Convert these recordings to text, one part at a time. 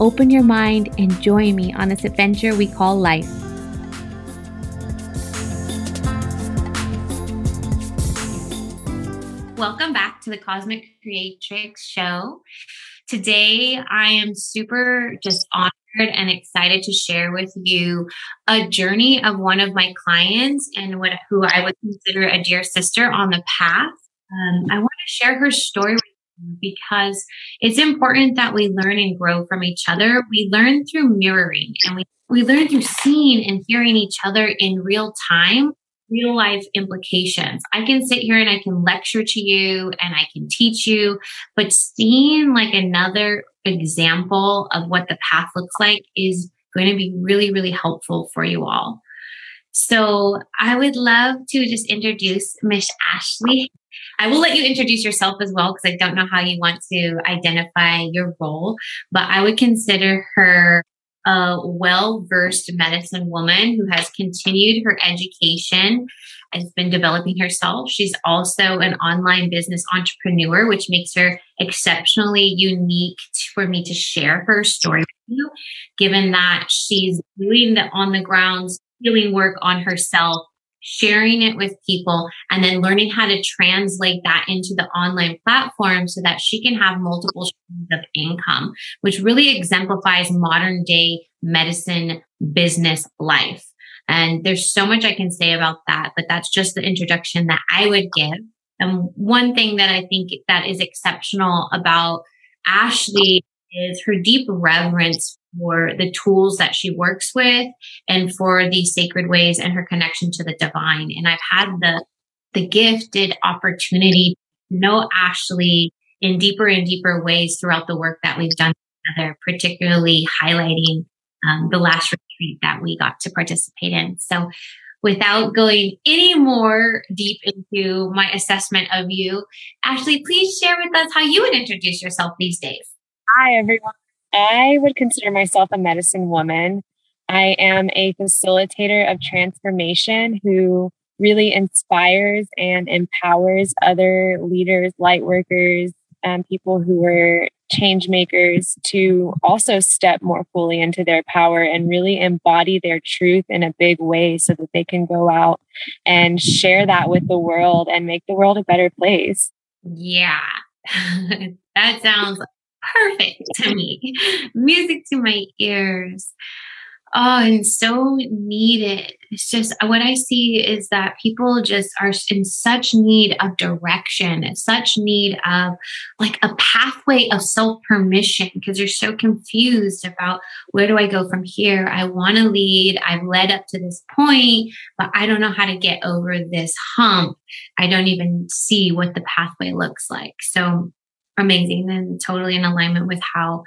open your mind, and join me on this adventure we call life. Welcome back to the Cosmic Creatrix Show. Today, I am super just honored and excited to share with you a journey of one of my clients and what who I would consider a dear sister on the path. Um, I want to share her story with because it's important that we learn and grow from each other. We learn through mirroring and we, we learn through seeing and hearing each other in real time real life implications. I can sit here and I can lecture to you and I can teach you, but seeing like another example of what the path looks like is going to be really, really helpful for you all. So I would love to just introduce Miss Ashley. I will let you introduce yourself as well because I don't know how you want to identify your role, but I would consider her a well versed medicine woman who has continued her education and has been developing herself. She's also an online business entrepreneur, which makes her exceptionally unique for me to share her story with you, given that she's doing the on the ground healing work on herself sharing it with people and then learning how to translate that into the online platform so that she can have multiple streams of income, which really exemplifies modern day medicine business life. And there's so much I can say about that, but that's just the introduction that I would give. And one thing that I think that is exceptional about Ashley is her deep reverence for the tools that she works with and for the sacred ways and her connection to the divine. And I've had the the gifted opportunity to know Ashley in deeper and deeper ways throughout the work that we've done together, particularly highlighting um, the last retreat that we got to participate in. So without going any more deep into my assessment of you, Ashley, please share with us how you would introduce yourself these days. Hi, everyone. I would consider myself a medicine woman. I am a facilitator of transformation who really inspires and empowers other leaders, light workers, and um, people who are change makers to also step more fully into their power and really embody their truth in a big way so that they can go out and share that with the world and make the world a better place. Yeah, that sounds perfect to me. Music to my ears. Oh, and so needed. It's just what I see is that people just are in such need of direction, such need of like a pathway of self permission because they're so confused about where do I go from here? I want to lead. I've led up to this point, but I don't know how to get over this hump. I don't even see what the pathway looks like. So amazing and totally in alignment with how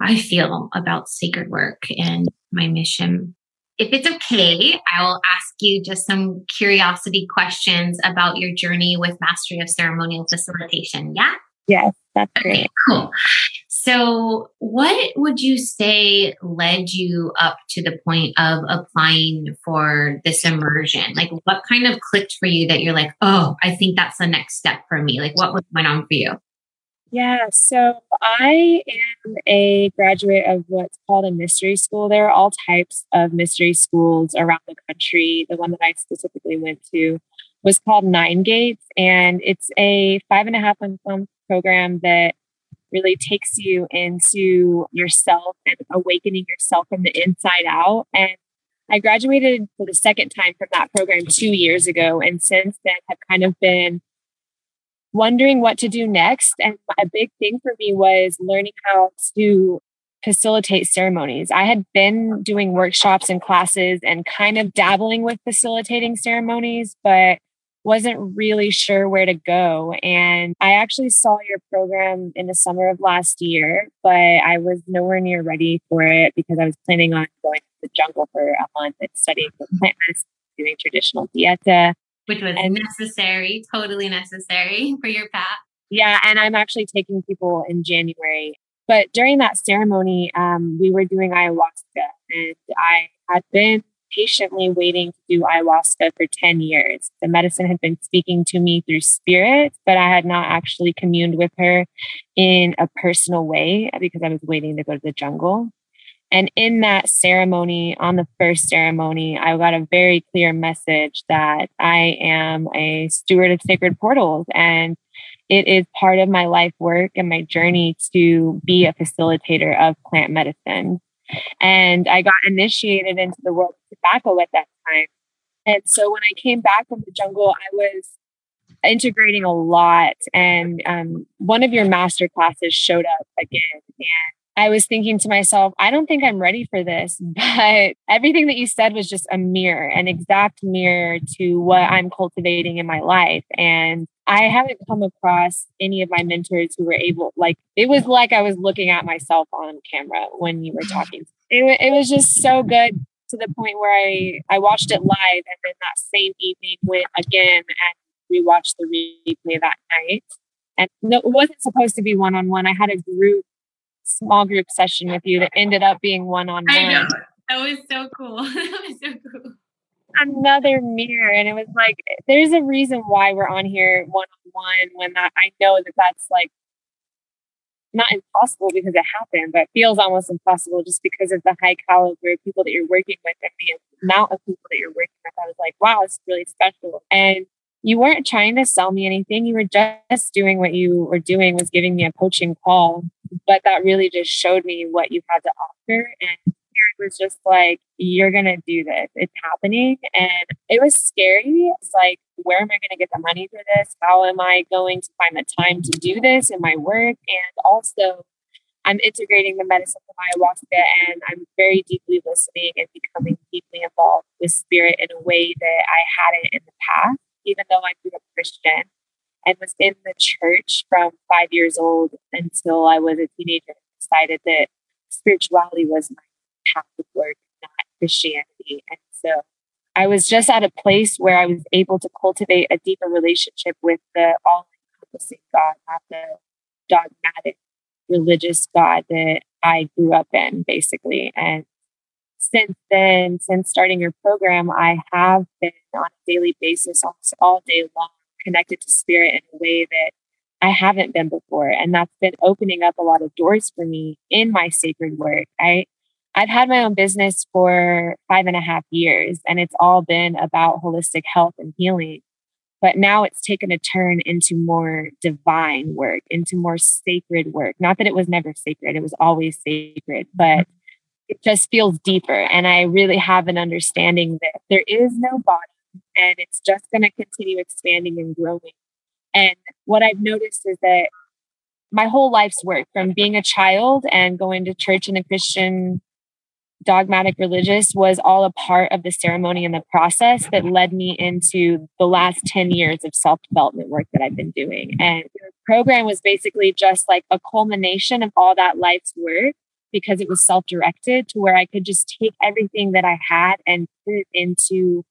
I feel about sacred work and my mission. If it's okay, I will ask you just some curiosity questions about your journey with mastery of ceremonial facilitation. Yeah? Yes, that's great. Okay, cool. So, what would you say led you up to the point of applying for this immersion? Like, what kind of clicked for you that you're like, oh, I think that's the next step for me? Like, what went on for you? Yeah, so I am a graduate of what's called a mystery school. There are all types of mystery schools around the country. The one that I specifically went to was called Nine Gates, and it's a five and a half month program that really takes you into yourself and awakening yourself from the inside out. And I graduated for the second time from that program two years ago, and since then have kind of been wondering what to do next. And a big thing for me was learning how to facilitate ceremonies. I had been doing workshops and classes and kind of dabbling with facilitating ceremonies, but wasn't really sure where to go. And I actually saw your program in the summer of last year, but I was nowhere near ready for it because I was planning on going to the jungle for a month and studying plant medicine, doing traditional dieta. Which was and, necessary, totally necessary for your path. Yeah, and I'm actually taking people in January. But during that ceremony, um, we were doing ayahuasca, and I had been patiently waiting to do ayahuasca for 10 years. The medicine had been speaking to me through spirit, but I had not actually communed with her in a personal way because I was waiting to go to the jungle. And in that ceremony, on the first ceremony, I got a very clear message that I am a steward of sacred portals and it is part of my life work and my journey to be a facilitator of plant medicine. And I got initiated into the world of tobacco at that time. And so when I came back from the jungle, I was integrating a lot. And um, one of your master classes showed up again. And I was thinking to myself, I don't think I'm ready for this. But everything that you said was just a mirror, an exact mirror to what I'm cultivating in my life. And I haven't come across any of my mentors who were able, like, it was like I was looking at myself on camera when you were talking. It, it was just so good to the point where I, I watched it live and then that same evening went again and we watched the replay that night. And no, it wasn't supposed to be one on one. I had a group, small group session with you that ended up being one on one. That was so cool. that was so cool another mirror and it was like there's a reason why we're on here one on one when that I know that that's like not impossible because it happened, but feels almost impossible just because of the high caliber of people that you're working with and the amount of people that you're working with. I was like, wow, it's really special. And you weren't trying to sell me anything. You were just doing what you were doing was giving me a coaching call. But that really just showed me what you had to offer. And it was just like, you're going to do this. It's happening. And it was scary. It's like, where am I going to get the money for this? How am I going to find the time to do this in my work? And also, I'm integrating the medicine from ayahuasca and I'm very deeply listening and becoming deeply involved with spirit in a way that I hadn't in the past, even though I grew up Christian and was in the church from five years old until I was a teenager. Decided that spirituality was my Catholic work, not Christianity. And so I was just at a place where I was able to cultivate a deeper relationship with the all encompassing God, not the dogmatic religious God that I grew up in, basically. And since then, since starting your program, I have been on a daily basis, almost all day long, connected to spirit in a way that I haven't been before. And that's been opening up a lot of doors for me in my sacred work. I I've had my own business for five and a half years, and it's all been about holistic health and healing. But now it's taken a turn into more divine work, into more sacred work. Not that it was never sacred, it was always sacred, but it just feels deeper. And I really have an understanding that there is no body and it's just going to continue expanding and growing. And what I've noticed is that my whole life's work from being a child and going to church in a Christian dogmatic religious was all a part of the ceremony and the process that led me into the last 10 years of self development work that I've been doing. And the program was basically just like a culmination of all that life's work because it was self directed to where I could just take everything that I had and put it into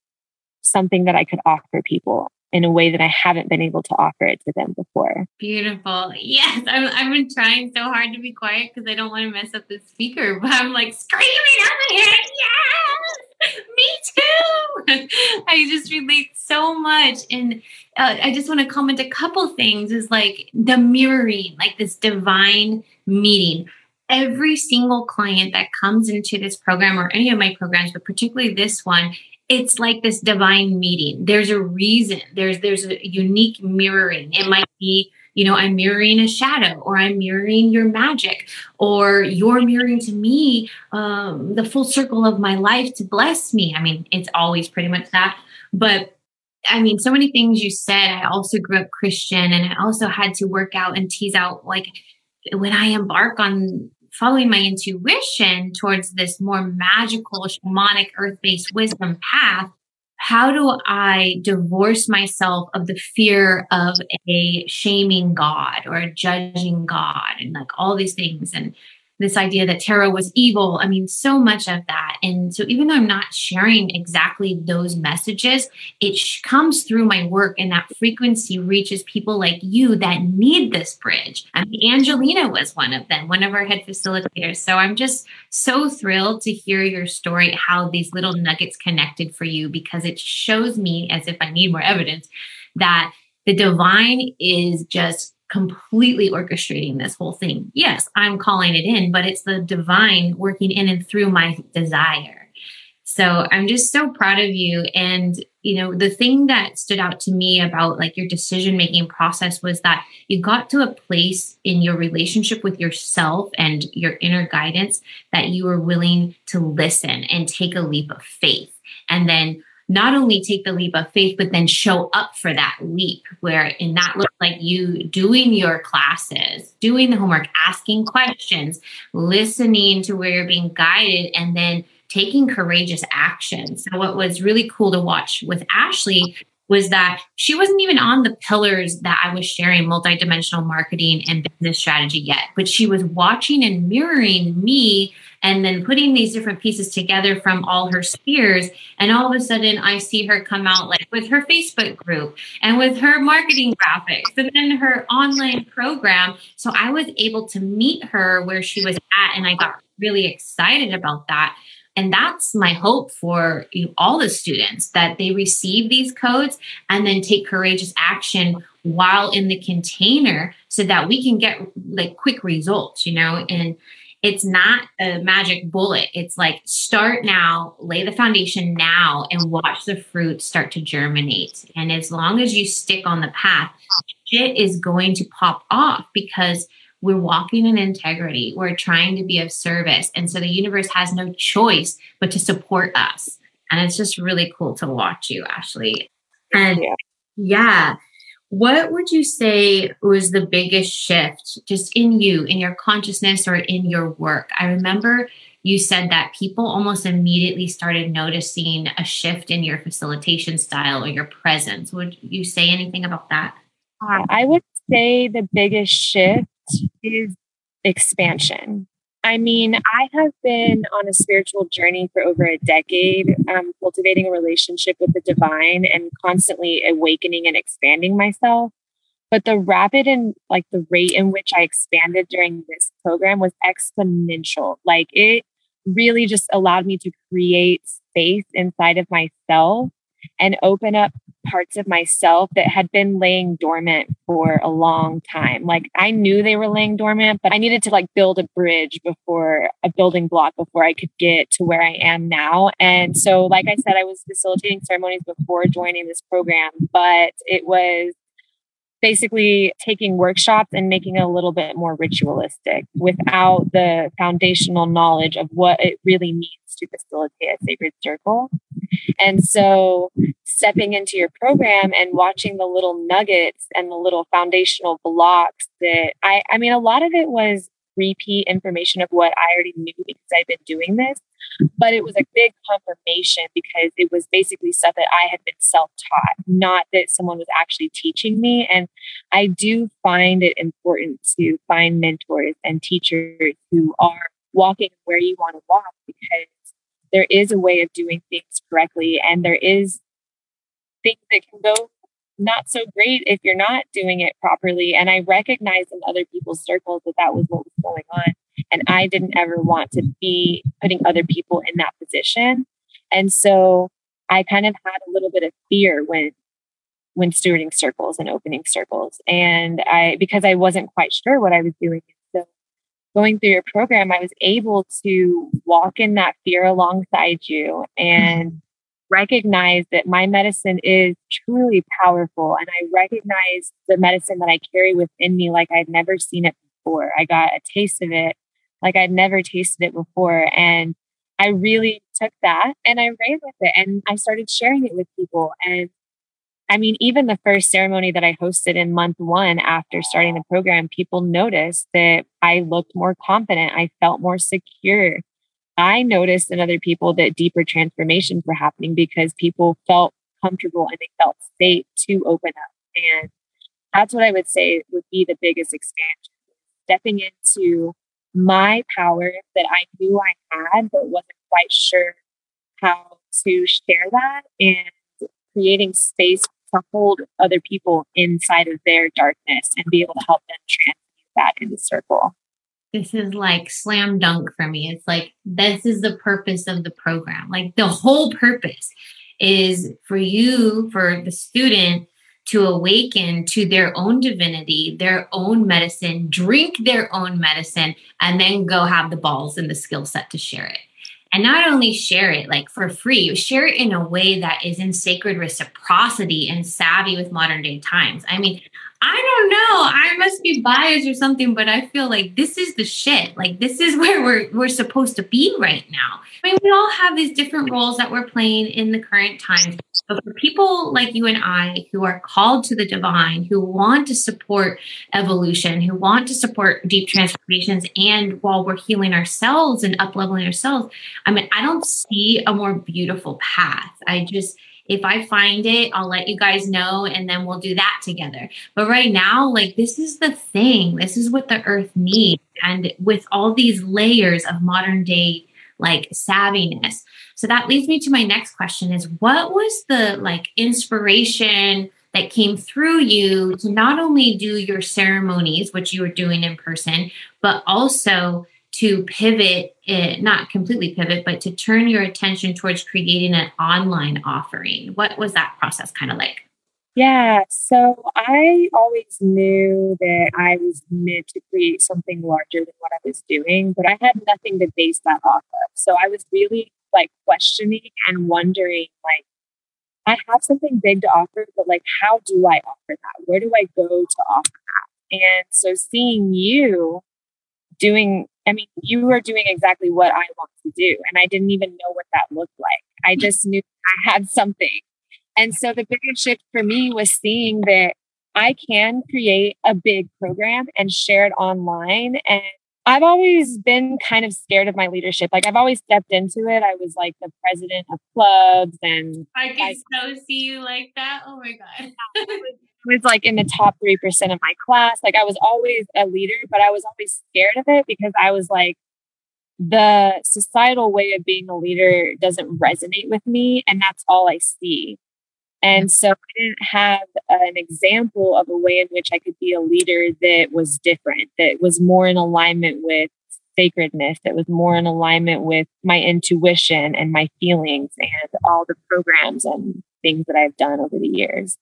something that I could offer people in a way that I haven't been able to offer it to them before. Beautiful. Yes, I'm, I've been trying so hard to be quiet because I don't want to mess up the speaker, but I'm like screaming out my head, yes, me too. I just relate so much. And uh, I just want to comment a couple things is like the mirroring, like this divine meeting every single client that comes into this program or any of my programs, but particularly this one, it's like this divine meeting. There's a reason. There's there's a unique mirroring. It might be, you know, I'm mirroring a shadow, or I'm mirroring your magic, or you're mirroring to me um, the full circle of my life to bless me. I mean, it's always pretty much that. But I mean, so many things you said. I also grew up Christian, and I also had to work out and tease out like when I embark on following my intuition towards this more magical, shamanic, earth based wisdom path, how do I divorce myself of the fear of a shaming God or a judging God and like all these things? And this idea that tarot was evil. I mean, so much of that. And so, even though I'm not sharing exactly those messages, it sh- comes through my work, and that frequency reaches people like you that need this bridge. I mean, Angelina was one of them, one of our head facilitators. So, I'm just so thrilled to hear your story, how these little nuggets connected for you, because it shows me, as if I need more evidence, that the divine is just completely orchestrating this whole thing. Yes, I'm calling it in, but it's the divine working in and through my desire. So I'm just so proud of you. And, you know, the thing that stood out to me about like your decision making process was that you got to a place in your relationship with yourself and your inner guidance that you were willing to listen and take a leap of faith. And then not only take the leap of faith, but then show up for that leap, where in that looked like you doing your classes, doing the homework, asking questions, listening to where you're being guided, and then taking courageous action. So, what was really cool to watch with Ashley was that she wasn't even on the pillars that I was sharing multidimensional marketing and business strategy yet, but she was watching and mirroring me and then putting these different pieces together from all her spheres. And all of a sudden, I see her come out like with her Facebook group and with her marketing graphics and then her online program. So I was able to meet her where she was at, and I got really excited about that. And that's my hope for you know, all the students that they receive these codes and then take courageous action while in the container so that we can get like quick results, you know, and it's not a magic bullet. It's like start now, lay the foundation now, and watch the fruit start to germinate. And as long as you stick on the path, shit is going to pop off because we're walking in integrity. We're trying to be of service. And so the universe has no choice but to support us. And it's just really cool to watch you, Ashley. And yeah, yeah what would you say was the biggest shift just in you, in your consciousness, or in your work? I remember you said that people almost immediately started noticing a shift in your facilitation style or your presence. Would you say anything about that? Uh, I would say the biggest shift is expansion. I mean, I have been on a spiritual journey for over a decade, um, cultivating a relationship with the divine and constantly awakening and expanding myself. But the rapid and like the rate in which I expanded during this program was exponential. Like it really just allowed me to create space inside of myself and open up parts of myself that had been laying dormant for a long time. Like I knew they were laying dormant, but I needed to like build a bridge before a building block before I could get to where I am now. And so, like I said, I was facilitating ceremonies before joining this program, but it was basically taking workshops and making it a little bit more ritualistic without the foundational knowledge of what it really means to facilitate a sacred circle. And so stepping into your program and watching the little nuggets and the little foundational blocks that I I mean a lot of it was repeat information of what I already knew because I've been doing this but it was a big confirmation because it was basically stuff that I had been self taught, not that someone was actually teaching me. And I do find it important to find mentors and teachers who are walking where you want to walk because there is a way of doing things correctly and there is things that can go not so great if you're not doing it properly. And I recognized in other people's circles that that was what was going on. And I didn't ever want to be putting other people in that position. And so I kind of had a little bit of fear when when stewarding circles and opening circles. And I because I wasn't quite sure what I was doing. Going through your program, I was able to walk in that fear alongside you and recognize that my medicine is truly powerful and I recognize the medicine that I carry within me like I'd never seen it before. I got a taste of it like I'd never tasted it before. And I really took that and I ran with it and I started sharing it with people. And I mean, even the first ceremony that I hosted in month one after starting the program, people noticed that I looked more confident. I felt more secure. I noticed in other people that deeper transformations were happening because people felt comfortable and they felt safe to open up. And that's what I would say would be the biggest expansion stepping into my power that I knew I had, but wasn't quite sure how to share that and creating space to hold other people inside of their darkness and be able to help them transmute that in circle. This is like slam dunk for me. It's like, this is the purpose of the program. Like, the whole purpose is for you, for the student, to awaken to their own divinity, their own medicine, drink their own medicine, and then go have the balls and the skill set to share it. And not only share it like for free, share it in a way that is in sacred reciprocity and savvy with modern day times. I mean, I don't know. I must be biased or something, but I feel like this is the shit. Like this is where we're we're supposed to be right now. I mean, we all have these different roles that we're playing in the current times. But for people like you and I who are called to the divine, who want to support evolution, who want to support deep transformations, and while we're healing ourselves and up leveling ourselves, I mean, I don't see a more beautiful path. I just if I find it, I'll let you guys know and then we'll do that together. But right now, like this is the thing. This is what the earth needs. And with all these layers of modern day like savviness. So that leads me to my next question is what was the like inspiration that came through you to not only do your ceremonies, which you were doing in person, but also to pivot it, not completely pivot, but to turn your attention towards creating an online offering. What was that process kind of like? Yeah, so I always knew that I was meant to create something larger than what I was doing, but I had nothing to base that off of. So I was really like questioning and wondering, like, I have something big to offer, but like, how do I offer that? Where do I go to offer that? And so seeing you doing I mean, you were doing exactly what I want to do. And I didn't even know what that looked like. I hmm. just knew I had something. And so the biggest shift for me was seeing that I can create a big program and share it online. And I've always been kind of scared of my leadership. Like I've always stepped into it. I was like the president of clubs and I can I, so see you like that. Oh my God. Was like in the top 3% of my class. Like I was always a leader, but I was always scared of it because I was like, the societal way of being a leader doesn't resonate with me. And that's all I see. And mm. so I didn't have an example of a way in which I could be a leader that was different, that was more in alignment with sacredness, that was more in alignment with my intuition and my feelings and all the programs and things that I've done over the years.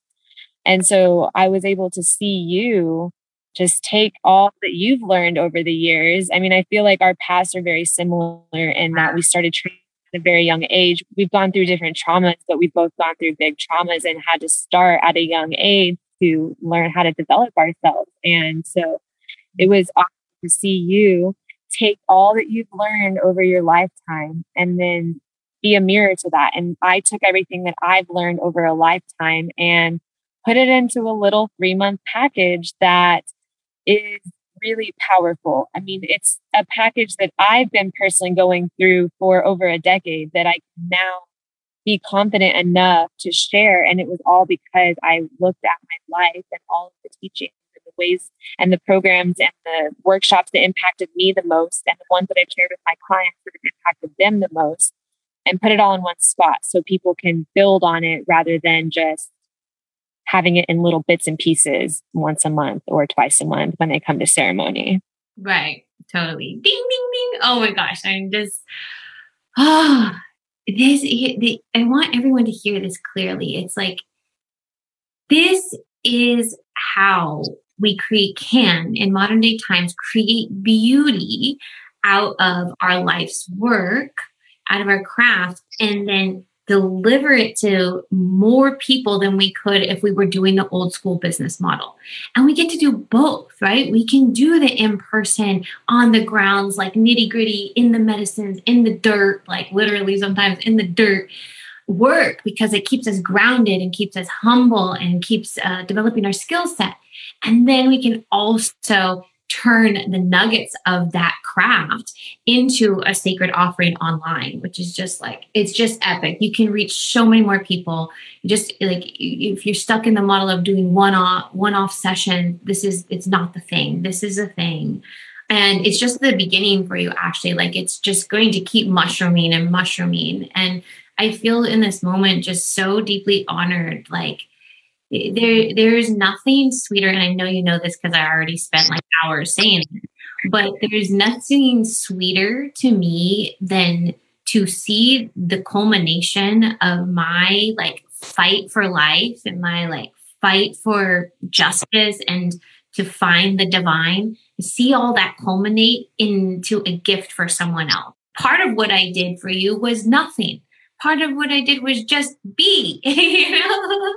And so I was able to see you just take all that you've learned over the years. I mean, I feel like our paths are very similar in that we started training at a very young age. We've gone through different traumas, but we've both gone through big traumas and had to start at a young age to learn how to develop ourselves. And so it was awesome to see you take all that you've learned over your lifetime and then be a mirror to that. And I took everything that I've learned over a lifetime and put it into a little three month package that is really powerful. I mean, it's a package that I've been personally going through for over a decade that I can now be confident enough to share. And it was all because I looked at my life and all of the teachings and the ways and the programs and the workshops that impacted me the most and the ones that I've shared with my clients that have impacted them the most and put it all in one spot so people can build on it rather than just having it in little bits and pieces once a month or twice a month when they come to ceremony. Right. Totally. Ding, ding, ding. Oh my gosh. I'm just, oh, this, I want everyone to hear this clearly. It's like, this is how we create, can in modern day times create beauty out of our life's work, out of our craft, and then deliver it to more people than we could if we were doing the old school business model. And we get to do both, right? We can do the in person, on the grounds, like nitty gritty, in the medicines, in the dirt, like literally sometimes in the dirt work because it keeps us grounded and keeps us humble and keeps uh, developing our skill set. And then we can also turn the nuggets of that craft into a sacred offering online, which is just like, it's just epic. You can reach so many more people. Just like, if you're stuck in the model of doing one off, one off session, this is, it's not the thing. This is a thing. And it's just the beginning for you, Ashley Like it's just going to keep mushrooming and mushrooming. And I feel in this moment just so deeply honored. Like there, there's nothing sweeter. And I know you know this because I already spent like hours saying it, but there's nothing sweeter to me than to see the culmination of my like fight for life and my like fight for justice and to find the divine see all that culminate into a gift for someone else. Part of what I did for you was nothing. Part of what I did was just be, you know,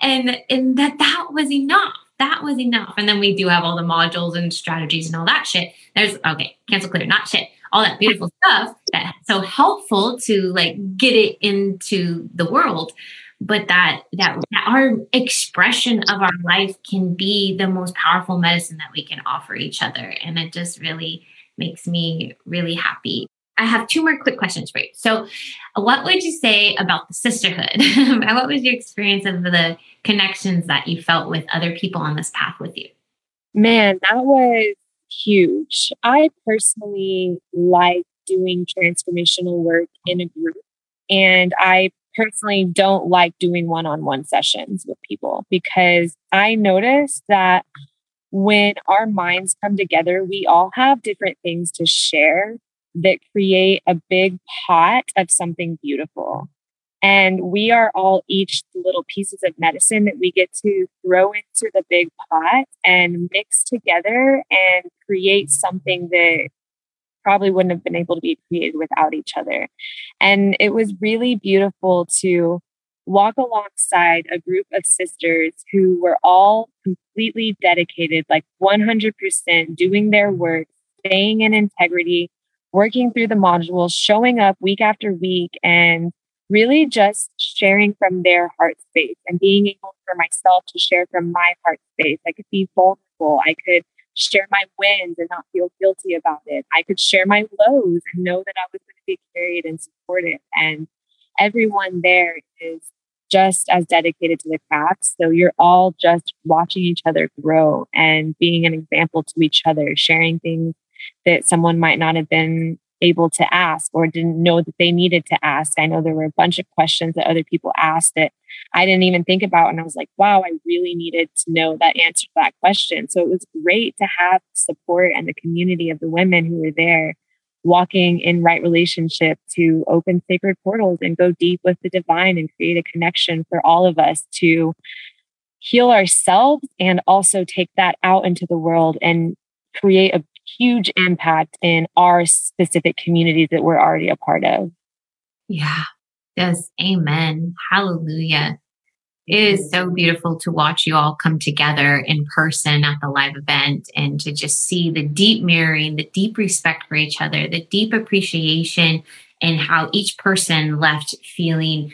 and and that that was enough. That was enough. And then we do have all the modules and strategies and all that shit. There's okay, cancel clear, not shit. All that beautiful stuff that's so helpful to like get it into the world but that, that that our expression of our life can be the most powerful medicine that we can offer each other and it just really makes me really happy i have two more quick questions for you. So what would you say about the sisterhood? What was your experience of the connections that you felt with other people on this path with you? Man that was huge. I personally like doing transformational work in a group and I personally don't like doing one on one sessions with people because I notice that when our minds come together, we all have different things to share that create a big pot of something beautiful. And we are all each little pieces of medicine that we get to throw into the big pot and mix together and create something that probably wouldn't have been able to be created without each other. And it was really beautiful to walk alongside a group of sisters who were all completely dedicated, like 100% doing their work, staying in integrity, working through the modules, showing up week after week, and really just sharing from their heart space and being able for myself to share from my heart space. I could be vulnerable. I could share my wins and not feel guilty about it. I could share my lows and know that I was going to be carried and supported. And everyone there is just as dedicated to the craft. So you're all just watching each other grow and being an example to each other, sharing things that someone might not have been able to ask or didn't know that they needed to ask. I know there were a bunch of questions that other people asked that I didn't even think about. And I was like, wow, I really needed to know that answer to that question. So it was great to have support and the community of the women who were there walking in right relationship to open sacred portals and go deep with the divine and create a connection for all of us to heal ourselves and also take that out into the world and create a huge impact in our specific communities that we're already a part of. Yeah. Yes. Amen. Hallelujah. It is so beautiful to watch you all come together in person at the live event and to just see the deep mirroring, the deep respect for each other, the deep appreciation, and how each person left feeling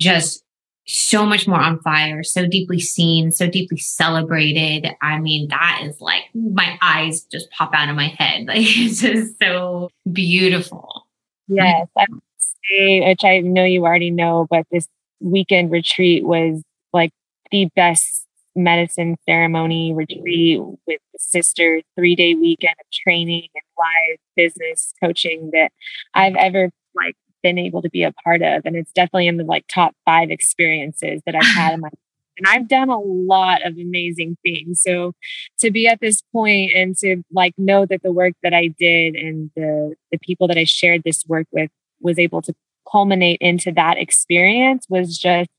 just so much more on fire, so deeply seen, so deeply celebrated. I mean, that is like my eyes just pop out of my head. Like it's just so beautiful. Yes, I would say, which I know you already know, but this weekend retreat was like the best medicine ceremony retreat with the sisters, three day weekend of training and live business coaching that I've ever like been able to be a part of. And it's definitely in the like top five experiences that I've had in my life. and I've done a lot of amazing things. So to be at this point and to like know that the work that I did and the the people that I shared this work with was able to culminate into that experience was just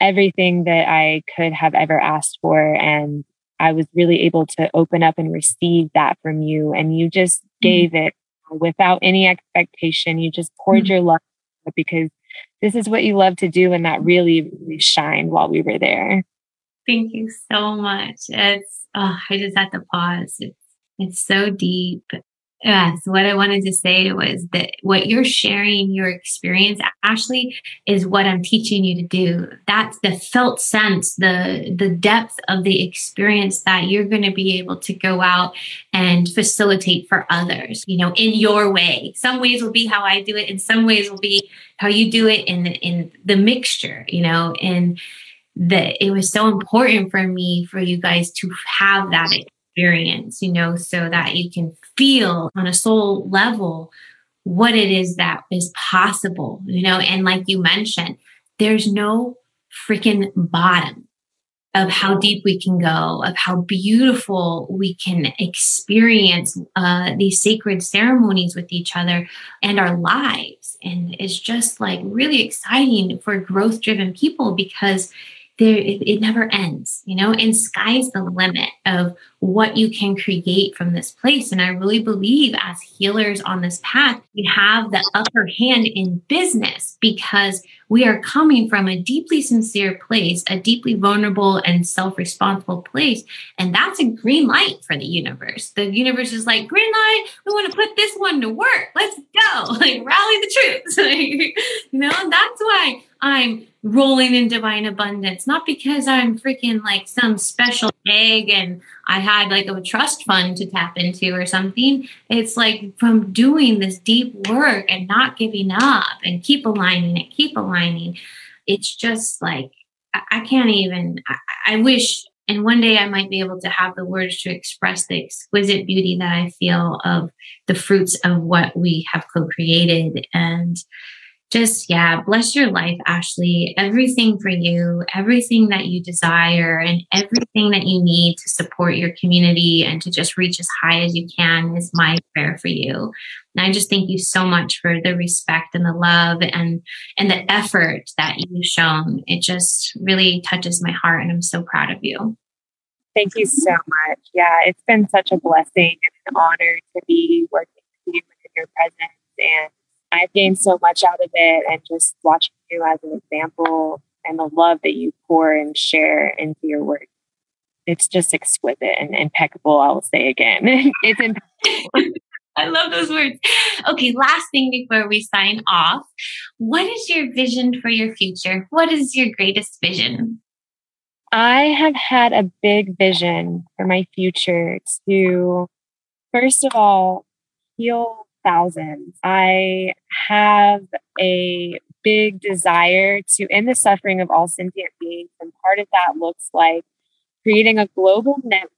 everything that I could have ever asked for and I was really able to open up and receive that from you and you just mm-hmm. gave mm-hmm. it without any expectation. You just poured mm-hmm. your love because this is what you love to do. And that really, really shined while we were there. Thank you so much. It's, oh, I just had to pause. It's, it's so deep. Yeah, so what I wanted to say was that what you're sharing, your experience, Ashley, is what I'm teaching you to do. That's the felt sense, the the depth of the experience that you're going to be able to go out and facilitate for others, you know, in your way. Some ways will be how I do it, and some ways will be how you do it in the, in the mixture, you know, and that it was so important for me for you guys to have that experience, you know, so that you can feel on a soul level what it is that is possible, you know, and like you mentioned, there's no freaking bottom of how deep we can go, of how beautiful we can experience uh, these sacred ceremonies with each other and our lives. And it's just like really exciting for growth driven people because there it, it never ends you know? And sky's the limit of what you can create from this place. And i really believe as healers on this path we have the upper hand in business because we are coming from a deeply sincere place a deeply vulnerable and self-responsible place. And that's a green light for the universe. The universe is like green light we want to put this one to work. Let's go. Like rally the troops. You know? That's why i'm rolling in divine abundance, not because I'm freaking like some special egg and I had like a trust fund to tap into or something. It's like from doing this deep work and not giving up and keep aligning it, keep aligning. It's just like, I, can't even, I, I wish and one day I might be able to have the words to express the exquisite beauty that I feel of the fruits of what we have co created. And just, yeah, bless your life, Ashley. Everything for you, everything that you desire, and everything that you need to support your community and to just reach as high as you can is my prayer for you. And I just thank you so much for the respect and the love and and the effort that you've shown. It just really touches my heart, and I'm so proud of you. Thank you so much. Yeah, it's been such a blessing and an honor to be working with you in your presence and I've gained so much out of it and just watching you as an example and the love that you pour and share into your work. It's just exquisite and impeccable, I will say again. it's impeccable. I love those words. Okay, last thing before we sign off. What is your vision for your future? What is your greatest vision? I have had a big vision for my future to, first of all, heal thousands. I have a big desire to end the suffering of all sentient beings. And part of that looks like creating a global network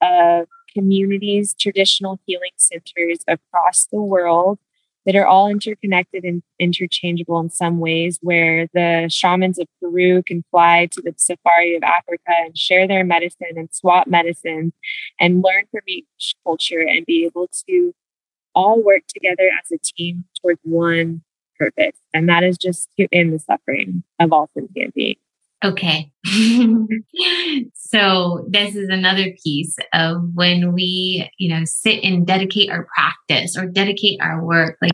of communities, traditional healing centers across the world that are all interconnected and interchangeable in some ways, where the shamans of Peru can fly to the safari of Africa and share their medicine and swap medicines and learn from each culture and be able to all work together as a team towards one purpose, and that is just to end the suffering of all sentient beings. Okay. so this is another piece of when we, you know, sit and dedicate our practice or dedicate our work. Like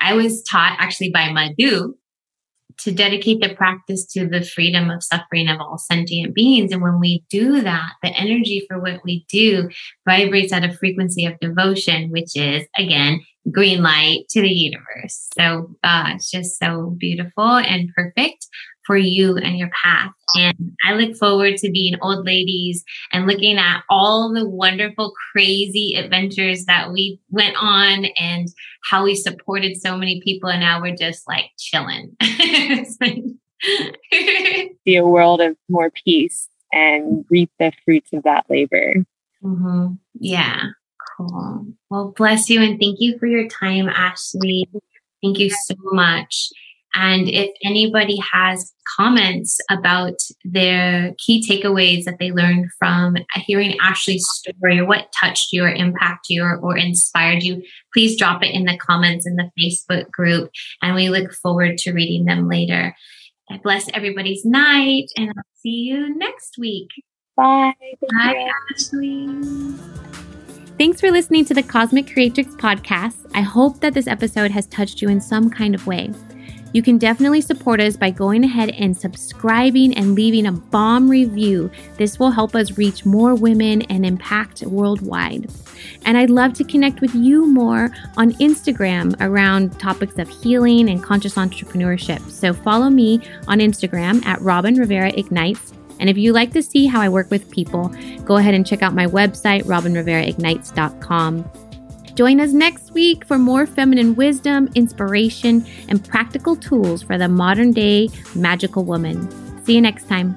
I was taught actually by Madhu to dedicate the practice to the freedom of suffering of all sentient beings. And when we do that, the energy for what we do vibrates at a frequency of devotion, which is again, green light to the universe. So uh, it's just so beautiful and perfect for you and your path. And I look forward to being old ladies and looking at all the wonderful, crazy adventures that we went on and how we supported so many people. And now we're just like chilling. See a world of more peace and reap the fruits of that labor. Mm-hmm. Yeah. Cool. Well, bless you and thank you for your time, Ashley. Thank you so much. And if anybody has comments about their key takeaways that they learned from hearing Ashley's story or what touched you or impacted you or, or inspired you, please drop it in the comments in the Facebook group. And we look forward to reading them later. I bless everybody's night and I'll see you next week. Bye. Bye, Ashley. Thanks for listening to the Cosmic Creatrix podcast. I hope that this episode has touched you in some kind of way. You can definitely support us by going ahead and subscribing and leaving a bomb review. This will help us reach more women and impact worldwide. And I'd love to connect with you more on Instagram around topics of healing and conscious entrepreneurship. So follow me on Instagram at Robin Rivera Ignites. And if you like to see how I work with people, go ahead and check out my website, robinriveraignites.com. Join us next week for more feminine wisdom, inspiration, and practical tools for the modern day magical woman. See you next time.